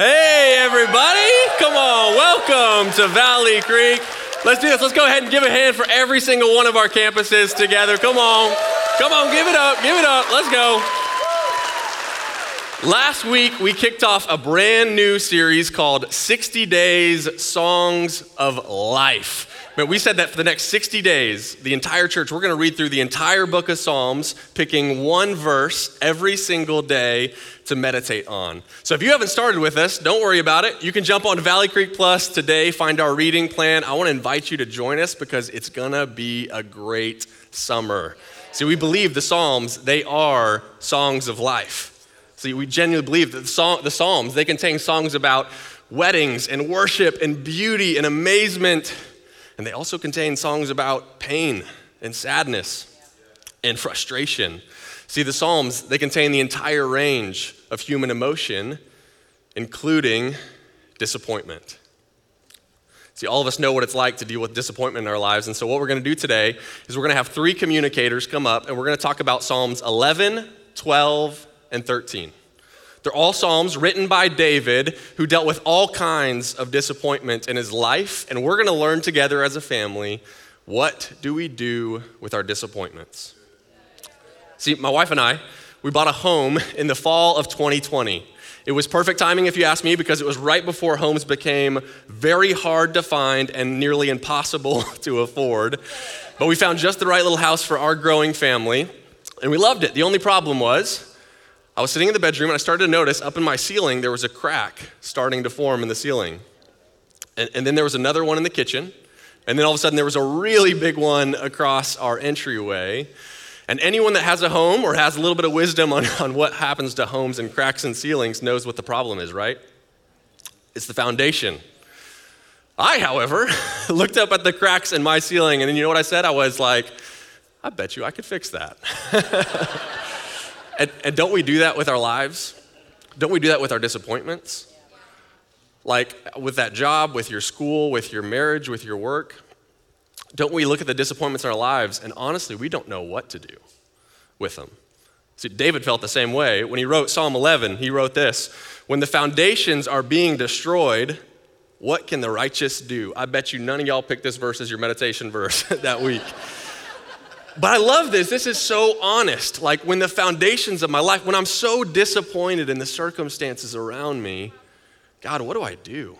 Hey, everybody. Come on. Welcome to Valley Creek. Let's do this. Let's go ahead and give a hand for every single one of our campuses together. Come on. Come on. Give it up. Give it up. Let's go. Last week, we kicked off a brand new series called 60 Days Songs of Life. But we said that for the next 60 days, the entire church, we're going to read through the entire book of Psalms, picking one verse every single day to meditate on. So if you haven't started with us, don't worry about it. You can jump on Valley Creek Plus today, find our reading plan. I want to invite you to join us because it's going to be a great summer. See, we believe the Psalms, they are songs of life. See, we genuinely believe that the Psalms, they contain songs about weddings and worship and beauty and amazement. And they also contain songs about pain and sadness and frustration. See, the Psalms, they contain the entire range of human emotion, including disappointment. See, all of us know what it's like to deal with disappointment in our lives. And so, what we're going to do today is we're going to have three communicators come up and we're going to talk about Psalms 11, 12, and 13. They're all Psalms written by David, who dealt with all kinds of disappointment in his life. And we're going to learn together as a family what do we do with our disappointments? See, my wife and I, we bought a home in the fall of 2020. It was perfect timing, if you ask me, because it was right before homes became very hard to find and nearly impossible to afford. But we found just the right little house for our growing family, and we loved it. The only problem was I was sitting in the bedroom and I started to notice up in my ceiling there was a crack starting to form in the ceiling. And, and, then there was another one in the kitchen. And then all of a sudden there was a really big one across our entryway. And anyone that has a home or has a little bit of wisdom on, on what happens to homes and cracks in ceilings knows what the problem is, right? It's the foundation. I, however, looked up at the cracks in my ceiling and then you know what I said? I was like, I bet you I could fix that. And, and don't we do that with our lives? Don't we do that with our disappointments? Like with that job, with your school, with your marriage, with your work? Don't we look at the disappointments in our lives and honestly, we don't know what to do with them? See, David felt the same way. When he wrote Psalm 11, he wrote this When the foundations are being destroyed, what can the righteous do? I bet you none of y'all picked this verse as your meditation verse that week. But I love this. This is so honest. Like when the foundations of my life, when I'm so disappointed in the circumstances around me, God, what do I do?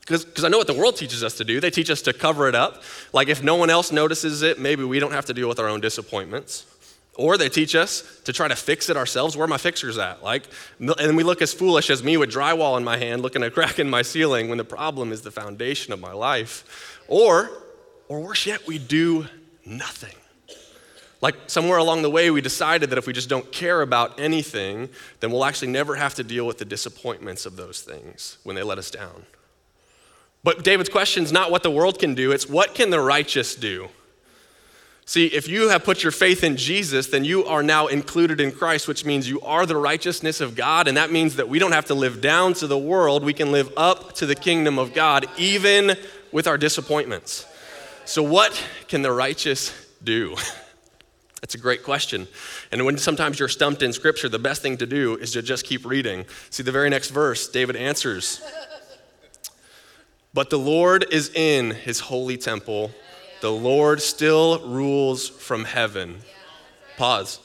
Because I know what the world teaches us to do. They teach us to cover it up. Like if no one else notices it, maybe we don't have to deal with our own disappointments. Or they teach us to try to fix it ourselves. Where are my fixers at? Like, and we look as foolish as me with drywall in my hand, looking at a crack in my ceiling when the problem is the foundation of my life. Or, or worse yet, we do nothing. Like somewhere along the way, we decided that if we just don't care about anything, then we'll actually never have to deal with the disappointments of those things when they let us down. But David's question is not what the world can do, it's what can the righteous do? See, if you have put your faith in Jesus, then you are now included in Christ, which means you are the righteousness of God. And that means that we don't have to live down to the world. We can live up to the kingdom of God, even with our disappointments. So, what can the righteous do? That's a great question. And when sometimes you're stumped in scripture, the best thing to do is to just keep reading. See, the very next verse, David answers But the Lord is in his holy temple, the Lord still rules from heaven. Pause.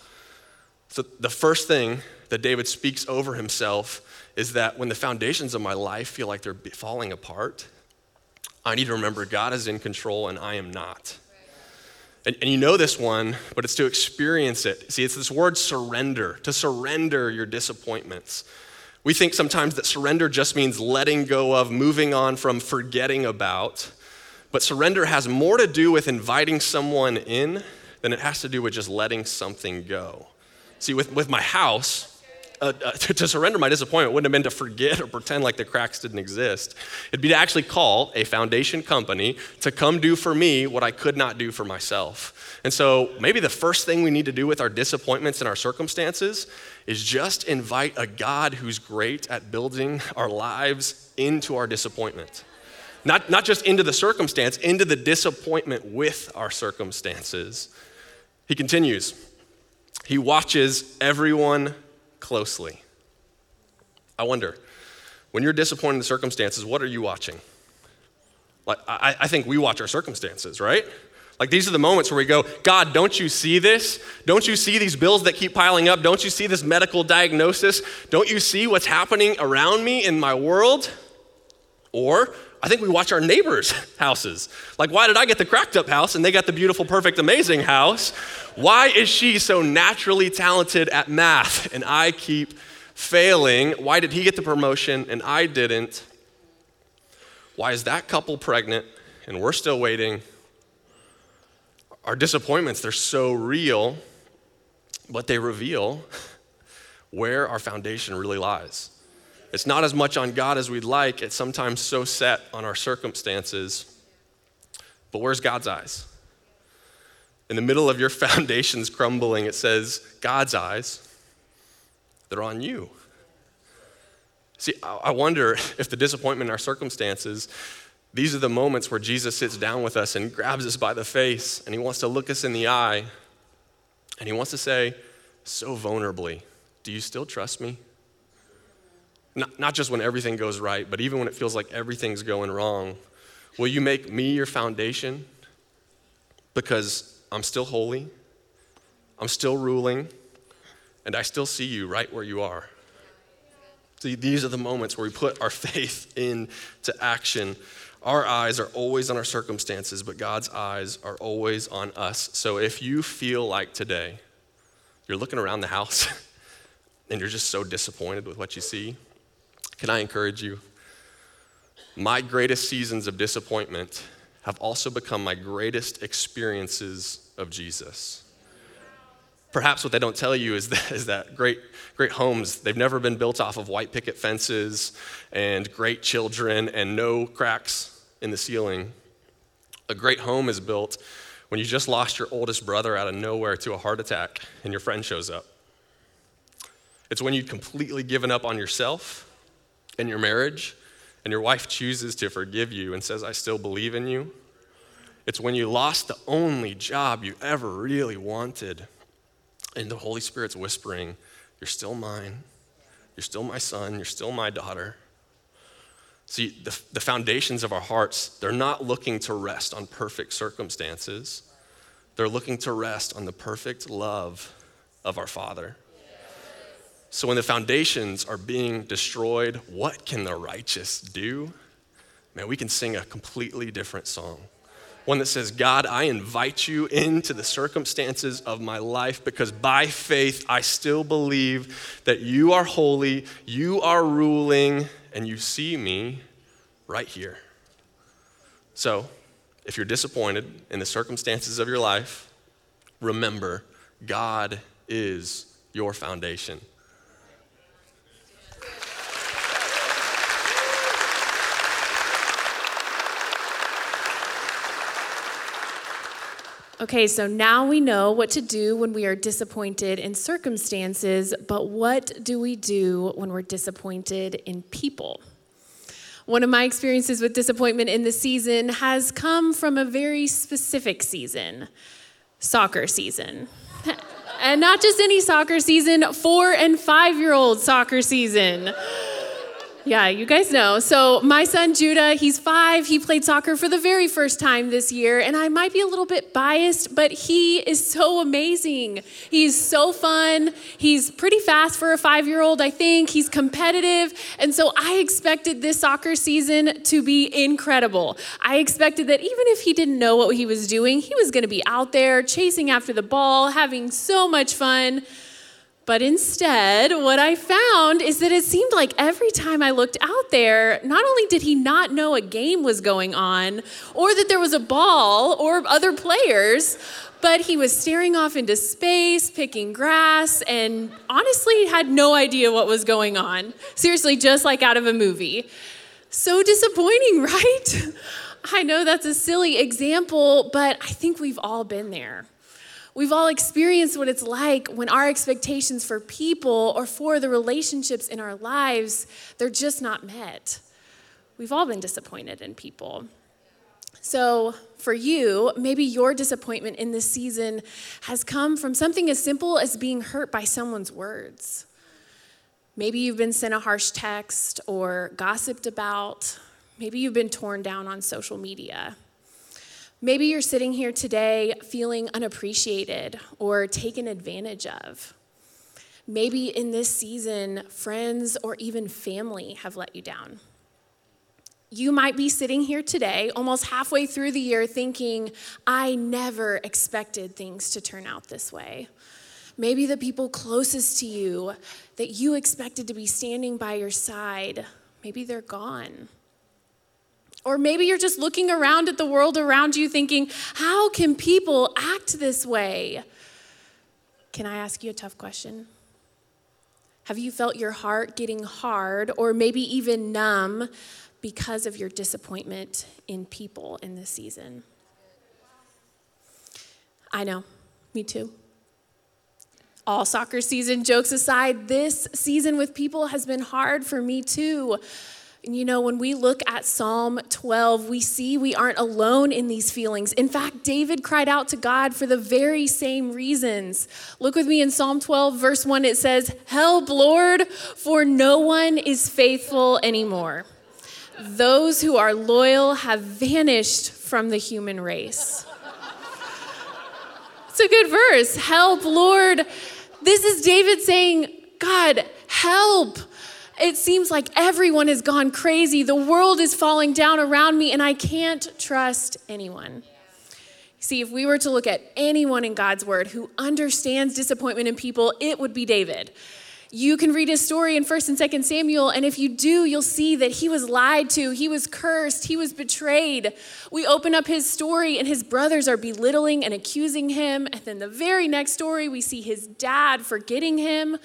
So, the first thing that David speaks over himself is that when the foundations of my life feel like they're falling apart, I need to remember God is in control and I am not. And, and, you know this one, but it's to experience it. See, it's this word surrender, to surrender your disappointments. We think sometimes that surrender just means letting go of, moving on from, forgetting about. But surrender has more to do with inviting someone in than it has to do with just letting something go. See, with, with my house, uh, uh, to, to, surrender my disappointment wouldn't have been to forget or pretend like the cracks didn't exist. It'd be to actually call a foundation company to come do for me what I could not do for myself. And so maybe the first thing we need to do with our disappointments and our circumstances is just invite a God who's great at building our lives into our disappointment. Not, not just into the circumstance, into the disappointment with our circumstances. He continues, He watches everyone closely. I wonder, When you're disappointed in circumstances, what are you watching? Like, I, I think we watch our circumstances, right? Like these are the moments where we go, God, don't you see this? Don't you see these bills that keep piling up? Don't you see this medical diagnosis? Don't you see what's happening around me in my world? Or I think we watch our neighbors' houses. Like, why did I get the cracked up house and they got the beautiful, perfect, amazing house? Why is she so naturally talented at math and I keep failing? Why did he get the promotion and I didn't? Why is that couple pregnant and we're still waiting? Our disappointments, they're so real, but they reveal where our foundation really lies. It's not as much on God as we'd like, it's sometimes so set on our circumstances. But where's God's eyes? In the middle of your foundations crumbling, it says, God's eyes, they're on you. See, I wonder if the disappointment in our circumstances, these are the moments where Jesus sits down with us and grabs us by the face and he wants to look us in the eye and he wants to say, so vulnerably, Do you still trust me? Not, not just when everything goes right, but even when it feels like everything's going wrong. Will you make me your foundation? Because I'm still holy, I'm still ruling, and I still see you right where you are. See, these are the moments where we put our faith into action. Our eyes are always on our circumstances, but God's eyes are always on us. So if you feel like today you're looking around the house and you're just so disappointed with what you see, can I encourage you? My greatest seasons of disappointment have also become my greatest experiences of Jesus. Perhaps what they don't tell you is that, is that great, great homes, they've never been built off of white picket fences and great children and no cracks in the ceiling. A great home is built when you just lost your oldest brother out of nowhere to a heart attack and your friend shows up. It's when you've completely given up on yourself and your marriage and your wife chooses to forgive you and says, I still believe in you. It's when you lost the only job you ever really wanted and the Holy Spirit's whispering, You're still mine. You're still my son. You're still my daughter. See, the, the foundations of our hearts, they're not looking to rest on perfect circumstances. They're looking to rest on the perfect love of our Father. So when the foundations are being destroyed, what can the righteous do? Man, we can sing a completely different song one that says, God, I invite you into the circumstances of my life because by faith I still believe that you are holy, you are ruling, and you see me right here. So, if you're disappointed in the circumstances of your life, remember God is your foundation. Okay, so now we know what to do when we are disappointed in circumstances, but what do we do when we're disappointed in people? One of my experiences with disappointment in the season has come from a very specific season soccer season. and not just any soccer season, four and five year old soccer season. Yeah, you guys know. So, my son Judah, he's five. He played soccer for the very first time this year. And I might be a little bit biased, but he is so amazing. He's so fun. He's pretty fast for a five year old, I think. He's competitive. And so, I expected this soccer season to be incredible. I expected that even if he didn't know what he was doing, he was going to be out there chasing after the ball, having so much fun. But instead, what I found is that it seemed like every time I looked out there, not only did he not know a game was going on, or that there was a ball or other players, but he was staring off into space, picking grass, and honestly had no idea what was going on. Seriously, just like out of a movie. So disappointing, right? I know that's a silly example, but I think we've all been there. We've all experienced what it's like when our expectations for people or for the relationships in our lives, they're just not met. We've all been disappointed in people. So, for you, maybe your disappointment in this season has come from something as simple as being hurt by someone's words. Maybe you've been sent a harsh text or gossiped about. Maybe you've been torn down on social media. Maybe you're sitting here today feeling unappreciated or taken advantage of. Maybe in this season, friends or even family have let you down. You might be sitting here today, almost halfway through the year, thinking, I never expected things to turn out this way. Maybe the people closest to you that you expected to be standing by your side, maybe they're gone. Or maybe you're just looking around at the world around you thinking, how can people act this way? Can I ask you a tough question? Have you felt your heart getting hard or maybe even numb because of your disappointment in people in this season? I know, me too all soccer season, jokes aside, this season with people has been hard for me too. You know, when we look at Psalm 12, we see we aren't alone in these feelings. In fact, David cried out to God for the very same reasons. Look with me in Psalm 12, verse 1, it says, Help, Lord, for no one is faithful anymore. Those who are loyal have vanished from the human race. It's a good verse. Help, Lord. This is David saying, God, help. It seems like everyone has gone crazy. The world is falling down around me, and I can't trust anyone. See, if we were to look at anyone in God's word who understands disappointment in people, it would be David. You can read his story in 1st and 2nd Samuel, and if you do, you'll see that he was lied to, he was cursed, he was betrayed. We open up his story, and his brothers are belittling and accusing him. And then the very next story, we see his dad forgetting him.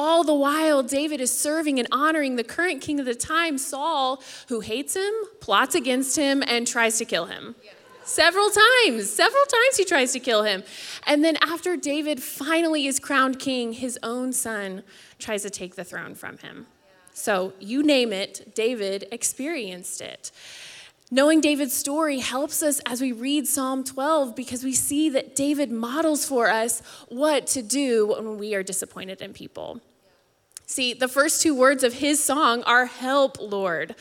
All the while, David is serving and honoring the current king of the time, Saul, who hates him, plots against him, and tries to kill him. Yeah. Several times, several times he tries to kill him. And then after David finally is crowned king, his own son tries to take the throne from him. So you name it, David experienced it. Knowing David's story helps us as we read Psalm 12 because we see that David models for us what to do when we are disappointed in people. See, the first two words of his song are Help, Lord.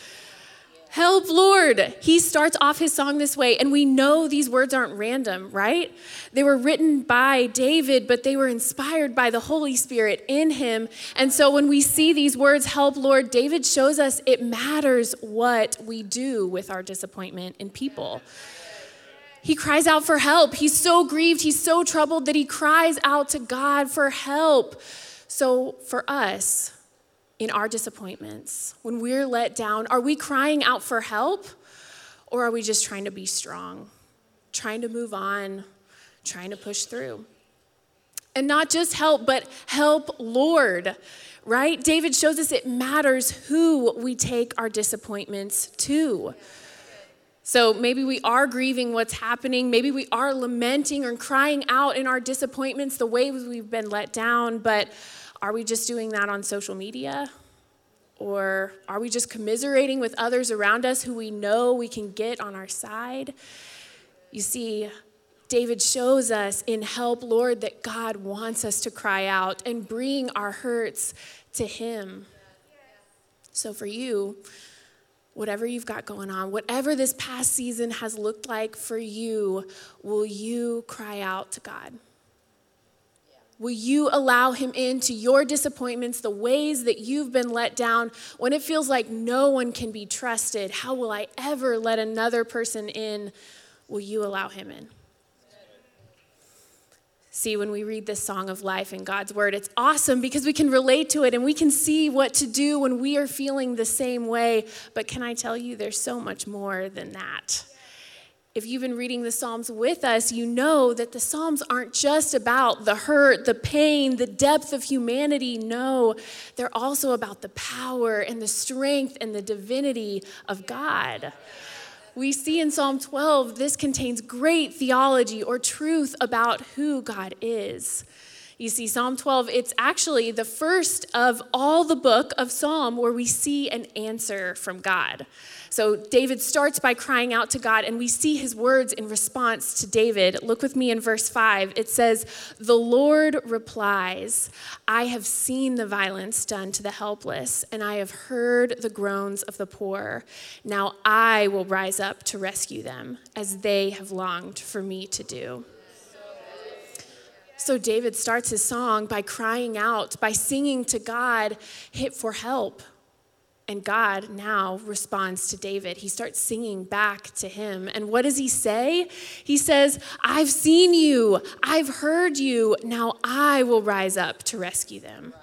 Help, Lord. He starts off his song this way, and we know these words aren't random, right? They were written by David, but they were inspired by the Holy Spirit in him. And so when we see these words, Help, Lord, David shows us it matters what we do with our disappointment in people. He cries out for help. He's so grieved, he's so troubled that he cries out to God for help. So for us, in our disappointments, when we're let down, are we crying out for help or are we just trying to be strong, trying to move on, trying to push through? And not just help, but help, Lord, right? David shows us it matters who we take our disappointments to. So maybe we are grieving what's happening. Maybe we are lamenting or crying out in our disappointments, the ways we've been let down, but are we just doing that on social media? Or are we just commiserating with others around us who we know we can get on our side? You see, David shows us in Help, Lord, that God wants us to cry out and bring our hurts to Him. So for you, whatever you've got going on, whatever this past season has looked like for you, will you cry out to God? Will you allow him into your disappointments, the ways that you've been let down, when it feels like no one can be trusted? How will I ever let another person in? Will you allow him in? See, when we read this song of life in God's word, it's awesome because we can relate to it and we can see what to do when we are feeling the same way. But can I tell you, there's so much more than that if you've been reading the Psalms with us, you know that the Psalms aren't just about the hurt, the pain, the depth of humanity. No, they're also about the power and the strength and the divinity of God. We see in Psalm 12, this contains great theology or truth about who God is. You see, Psalm 12, it's actually the first of all the book of Psalm where we see an answer from God. So David starts by crying out to God, and we see his words in response to David. Look with me in verse 5. It says, The Lord replies, I have seen the violence done to the helpless, and I have heard the groans of the poor. Now I will rise up to rescue them, as they have longed for me to do. So David starts his song by crying out, by singing to God Hit for help. And God now responds to David. He starts singing back to him. And what does he say? He says, I've seen you, I've heard you, now I will rise up to rescue them.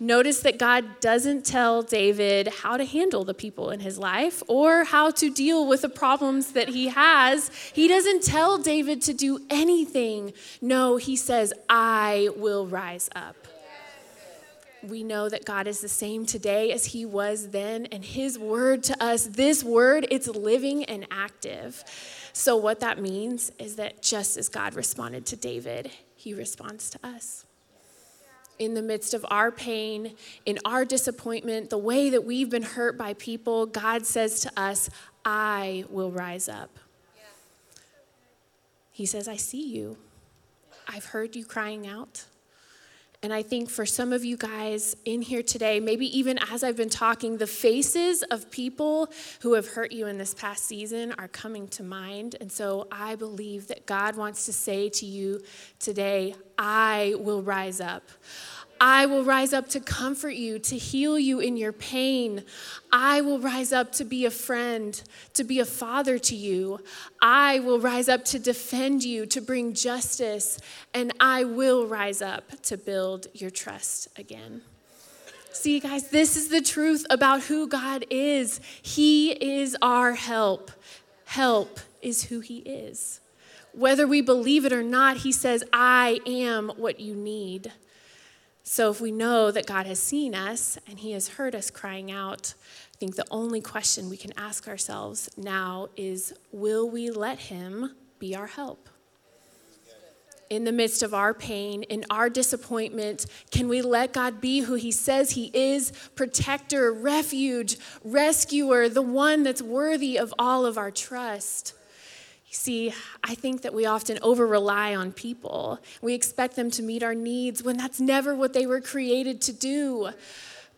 Notice that God doesn't tell David how to handle the people in his life or how to deal with the problems that he has. He doesn't tell David to do anything. No, he says, I will rise up we know that God is the same today as he was then and his word to us this word it's living and active. So what that means is that just as God responded to David he responds to us. In the midst of our pain in our disappointment the way that we've been hurt by people God says to us I will rise up. He says I see you. I've heard you crying out and I think for some of you guys in here today, maybe even as I've been talking, the faces of people who have hurt you in this past season are coming to mind. And so I believe that God wants to say to you today, I will rise up. I will rise up to comfort you, to heal you in your pain. I will rise up to be a friend, to be a father to you. I will rise up to defend you, to bring justice, and I will rise up to build your trust again. See, guys, this is the truth about who God is. He is our help. Help is who He is. Whether we believe it or not, He says, I am what you need. So if we know that God has seen us and He has heard us crying out, I think the only question we can ask ourselves now is will we let Him be our help? In the midst of our pain, in our disappointment, can we let God be who He says He is protector, refuge, rescuer, the one that's worthy of all of our trust? See, I think that we often over rely on people. We expect them to meet our needs when that's never what they were created to do.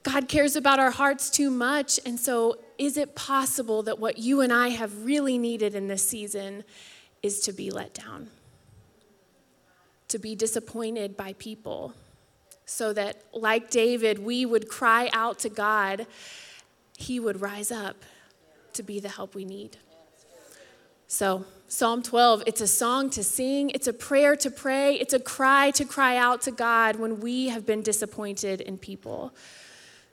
God cares about our hearts too much. And so, is it possible that what you and I have really needed in this season is to be let down? To be disappointed by people? So that, like David, we would cry out to God, He would rise up to be the help we need. So, Psalm 12, it's a song to sing, it's a prayer to pray, it's a cry to cry out to God when we have been disappointed in people.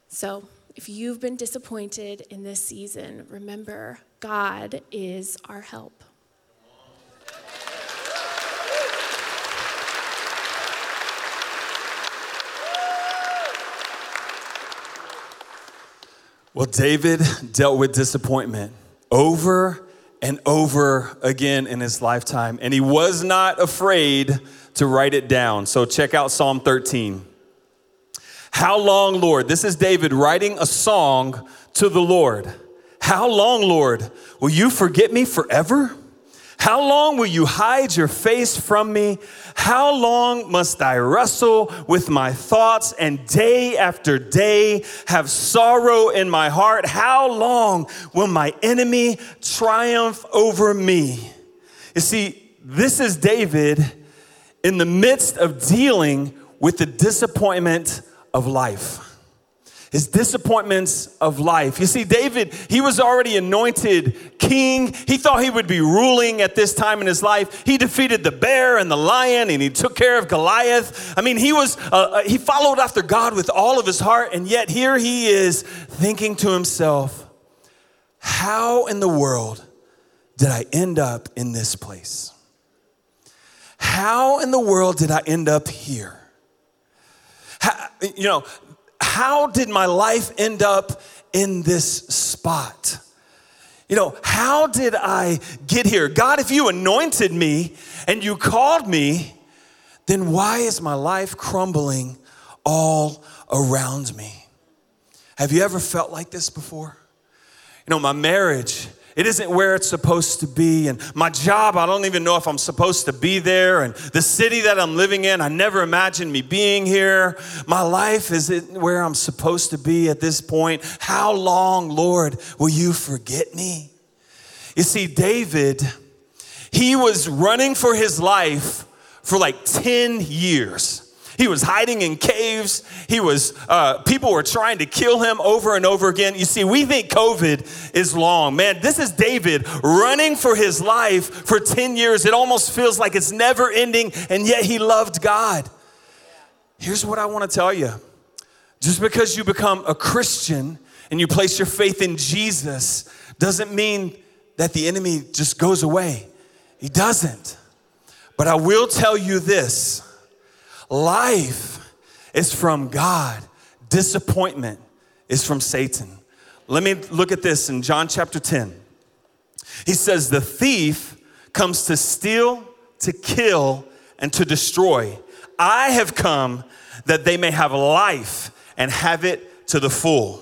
So, if you've been disappointed in this season, remember God is our help. Well, David dealt with disappointment over and over again in his lifetime. And he was not afraid to write it down. So check out Psalm 13. How long, Lord? This is David writing a song to the Lord. How long, Lord? Will you forget me forever? How long will you hide your face from me? How long must I wrestle with my thoughts and day after day have sorrow in my heart? How long will my enemy triumph over me? You see, this is David in the midst of dealing with the disappointment of life his disappointments of life. You see, David, he was already anointed king. He thought he would be ruling at this time in his life. He defeated the bear and the lion and he took care of Goliath. I mean, he was, uh, uh, he followed after God with all of his heart. And yet here he is thinking to himself, how in the world did I end up in this place? How in the world did I end up here? How, you know, how did my life end up in this spot? You know, how did I get here? God, if you anointed me and you called me, then why is my life crumbling all around me? Have you ever felt like this before? You know, my marriage, it isn't where it's supposed to be. And my job, I don't even know if I'm supposed to be there. And the city that I'm living in, I never imagined me being here. My life isn't where I'm supposed to be at this point. How long, Lord, will you forget me? You see, David, he was running for his life for like 10 years. He was hiding in caves. He was, uh, people were trying to kill him over and over again. You see, we think COVID is long. Man, this is David running for his life for 10 years. It almost feels like it's never ending, and yet he loved God. Here's what I want to tell you just because you become a Christian and you place your faith in Jesus doesn't mean that the enemy just goes away. He doesn't. But I will tell you this life is from God, disappointment is from Satan. Let me look at this in John chapter 10. He says, The thief comes to steal, to kill, and to destroy. I have come that they may have life and have it to the full.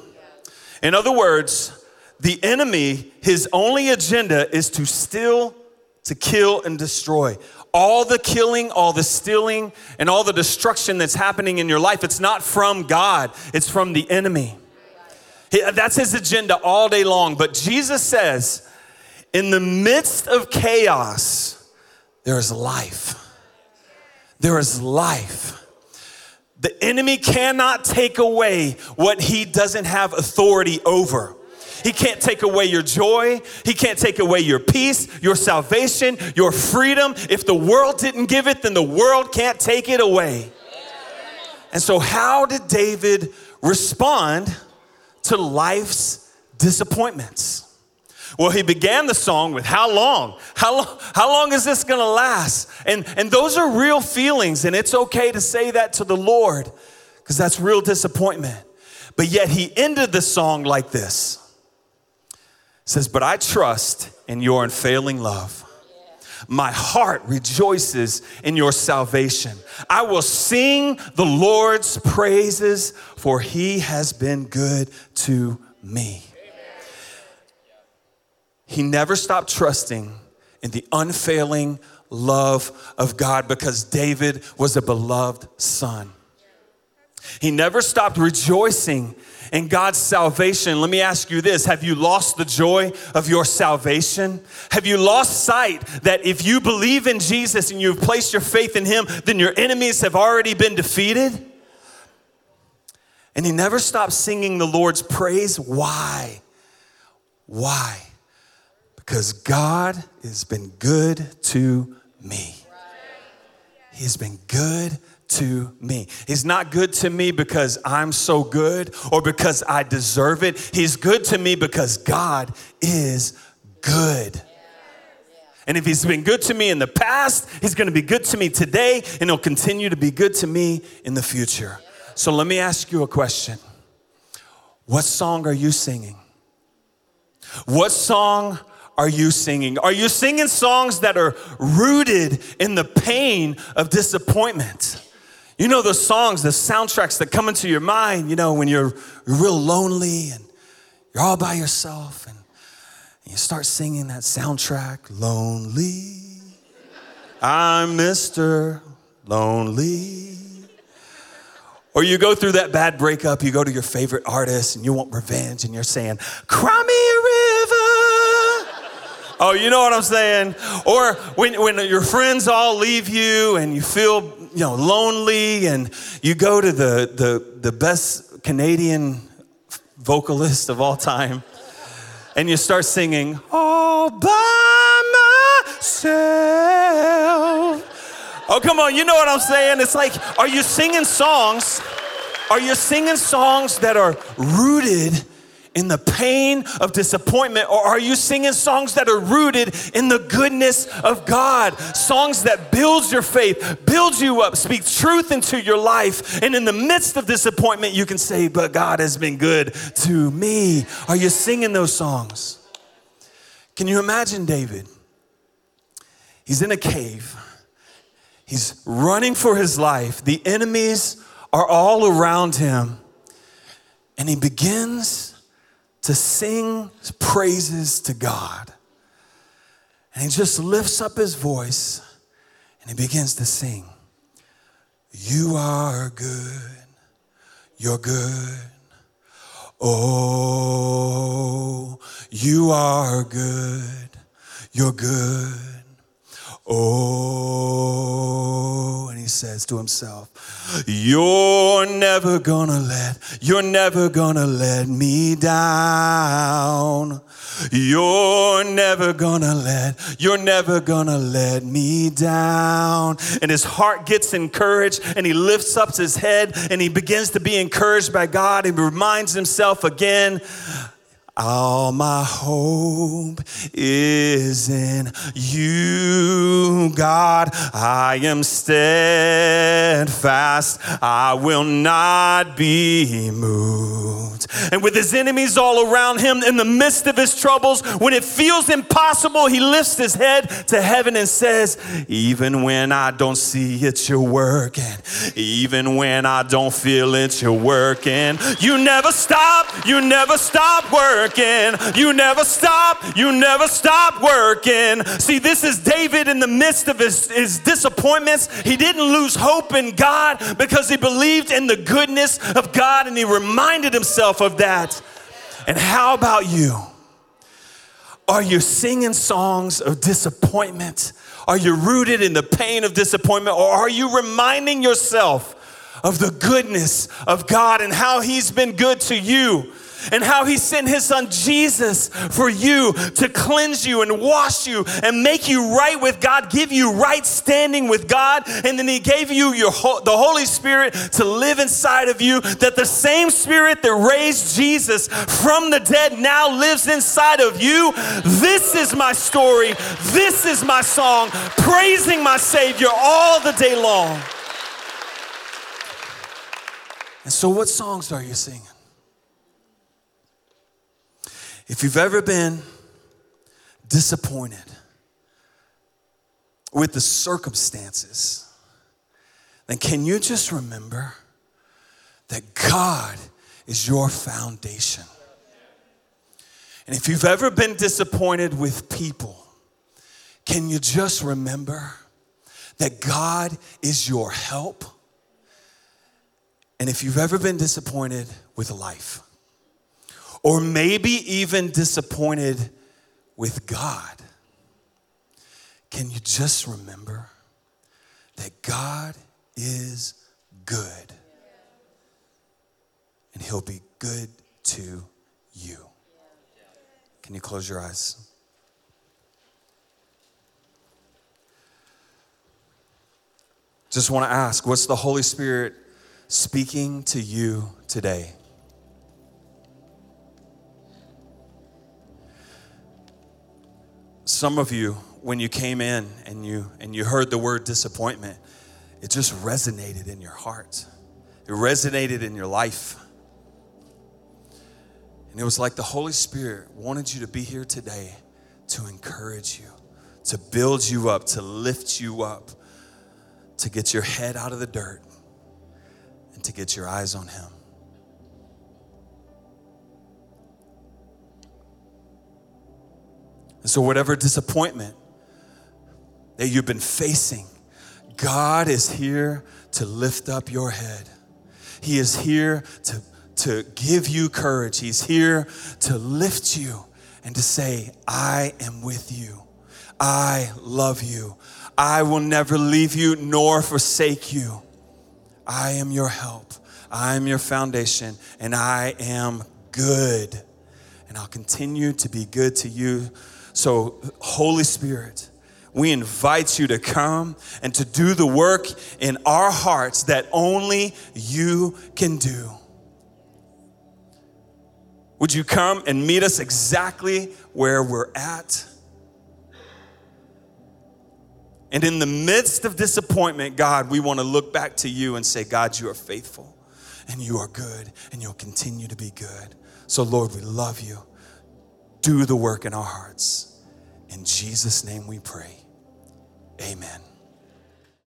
In other words, the enemy, his only agenda is to steal, to kill, and destroy all the killing, all the stealing, and all the destruction that's happening in your life, it's not from God, it's from the enemy. That's his agenda all day long. But Jesus says, in the midst of chaos, there is life. There is life. The enemy cannot take away what he doesn't have authority over. He can't take away your joy. He can't take away your peace, your salvation, your freedom. If the world didn't give it, then the world can't take it away. And so, how did David respond to life's disappointments? Well, he began the song with how long? How long, how long is this gonna last? And, and those are real feelings, and it's okay to say that to the Lord because that's real disappointment. But yet he ended the song like this says, But I trust in your unfailing love. My heart rejoices in your salvation. I will sing the Lord's praises, for he has been good to me. He never stopped trusting in the unfailing love of God because David was a beloved son. He never stopped rejoicing in God's salvation, let me ask you this Have you lost the joy of your salvation? Have you lost sight that if you believe in Jesus and you've placed your faith in Him, then your enemies have already been defeated? And he never stopped singing the Lord's praise. Why? Why? Because God has been good to me. He has been good to me. He's not good to me because I'm so good or because I deserve it. He's good to me because God is good. And if he's been good to me in the past, he's gonna be good to me today, and he'll continue to be good to me in the future. So let me ask you a question What song are you singing? What song are you singing? Are you singing songs that are rooted in the pain of disappointment? You know those songs, the soundtracks that come into your mind, you know, when you're real lonely and you're all by yourself and you start singing that soundtrack, Lonely. I'm Mr. Lonely. Or you go through that bad breakup, you go to your favorite artist and you want revenge and you're saying, Cry me a river. Oh, you know what I'm saying? Or when, when your friends all leave you and you feel you know, lonely, and you go to the, the, the best Canadian vocalist of all time, and you start singing, All by myself. Oh, come on, you know what I'm saying? It's like, are you singing songs? Are you singing songs that are rooted in the pain of disappointment? Or are you singing songs that are rooted in the goodness of God? Songs that builds your faith, builds you up, speaks truth into your life. And in the midst of disappointment, you can say, But God has been good to me. Are you singing those songs? Can you imagine David? He's in a cave. He's running for his life. The enemies are all around him. And he begins to sing praises to God. And he just lifts up his voice and he begins to sing. You are good. You're good. Oh, you are good. You're good. Oh, and he says to himself, You're never gonna let, you're never gonna let me down. You're never gonna let, you're never gonna let me down. And his heart gets encouraged and he lifts up his head and he begins to be encouraged by God. He reminds himself again, all my hope is in you, God. I am steadfast. I will not be moved. And with his enemies all around him in the midst of his troubles, when it feels impossible, he lifts his head to heaven and says, Even when I don't see it, you're working. Even when I don't feel it, you're working. You never stop. You never stop working working. You never stop. You never stop working. See, this is David in the midst of his, his disappointments. He didn't lose hope in God because he believed in the goodness of God and he reminded himself of that. And how about you? Are you singing songs of disappointment? Are you rooted in the pain of disappointment? Or are you reminding yourself of the goodness of God and how He's been good to you? And how he sent his son Jesus for you to cleanse you and wash you and make you right with God, give you right standing with God, and then he gave you your the Holy Spirit to live inside of you that the same spirit that raised Jesus from the dead now lives inside of you. This is my story. This is my song, praising my Savior all the day long. And so, what songs are you singing? If you've ever been disappointed with the circumstances, then can you just remember that God is your foundation? And if you've ever been disappointed with people, can you just remember that God is your help? And if you've ever been disappointed with life, or maybe even disappointed with God, can you just remember that God is good and He'll be good to you? Can you close your eyes? Just want to ask what's the Holy Spirit speaking to you today? Some of you, when you came in and you and you heard the word disappointment, it just resonated in your heart. It resonated in your life. And it was like the Holy Spirit wanted you to be here today to encourage you, to build you up, to lift you up, to get your head out of the dirt, and to get your eyes on Him. And so, whatever disappointment that you've been facing, God is here to lift up your head. He is here to, to give you courage. He's here to lift you and to say, I am with you. I love you. I will never leave you nor forsake you. I am your help. I am your foundation, and I am good. And I'll continue to be good to you so, Holy Spirit, we invite you to come and to do the work in our hearts that only you can do. Would you come and meet us exactly where we're at? And in the midst of disappointment, God, we want to look back to you and say, God, you are faithful and you are good and you'll continue to be good. So, Lord, we love you do the work in our hearts. In Jesus' name we pray. Amen.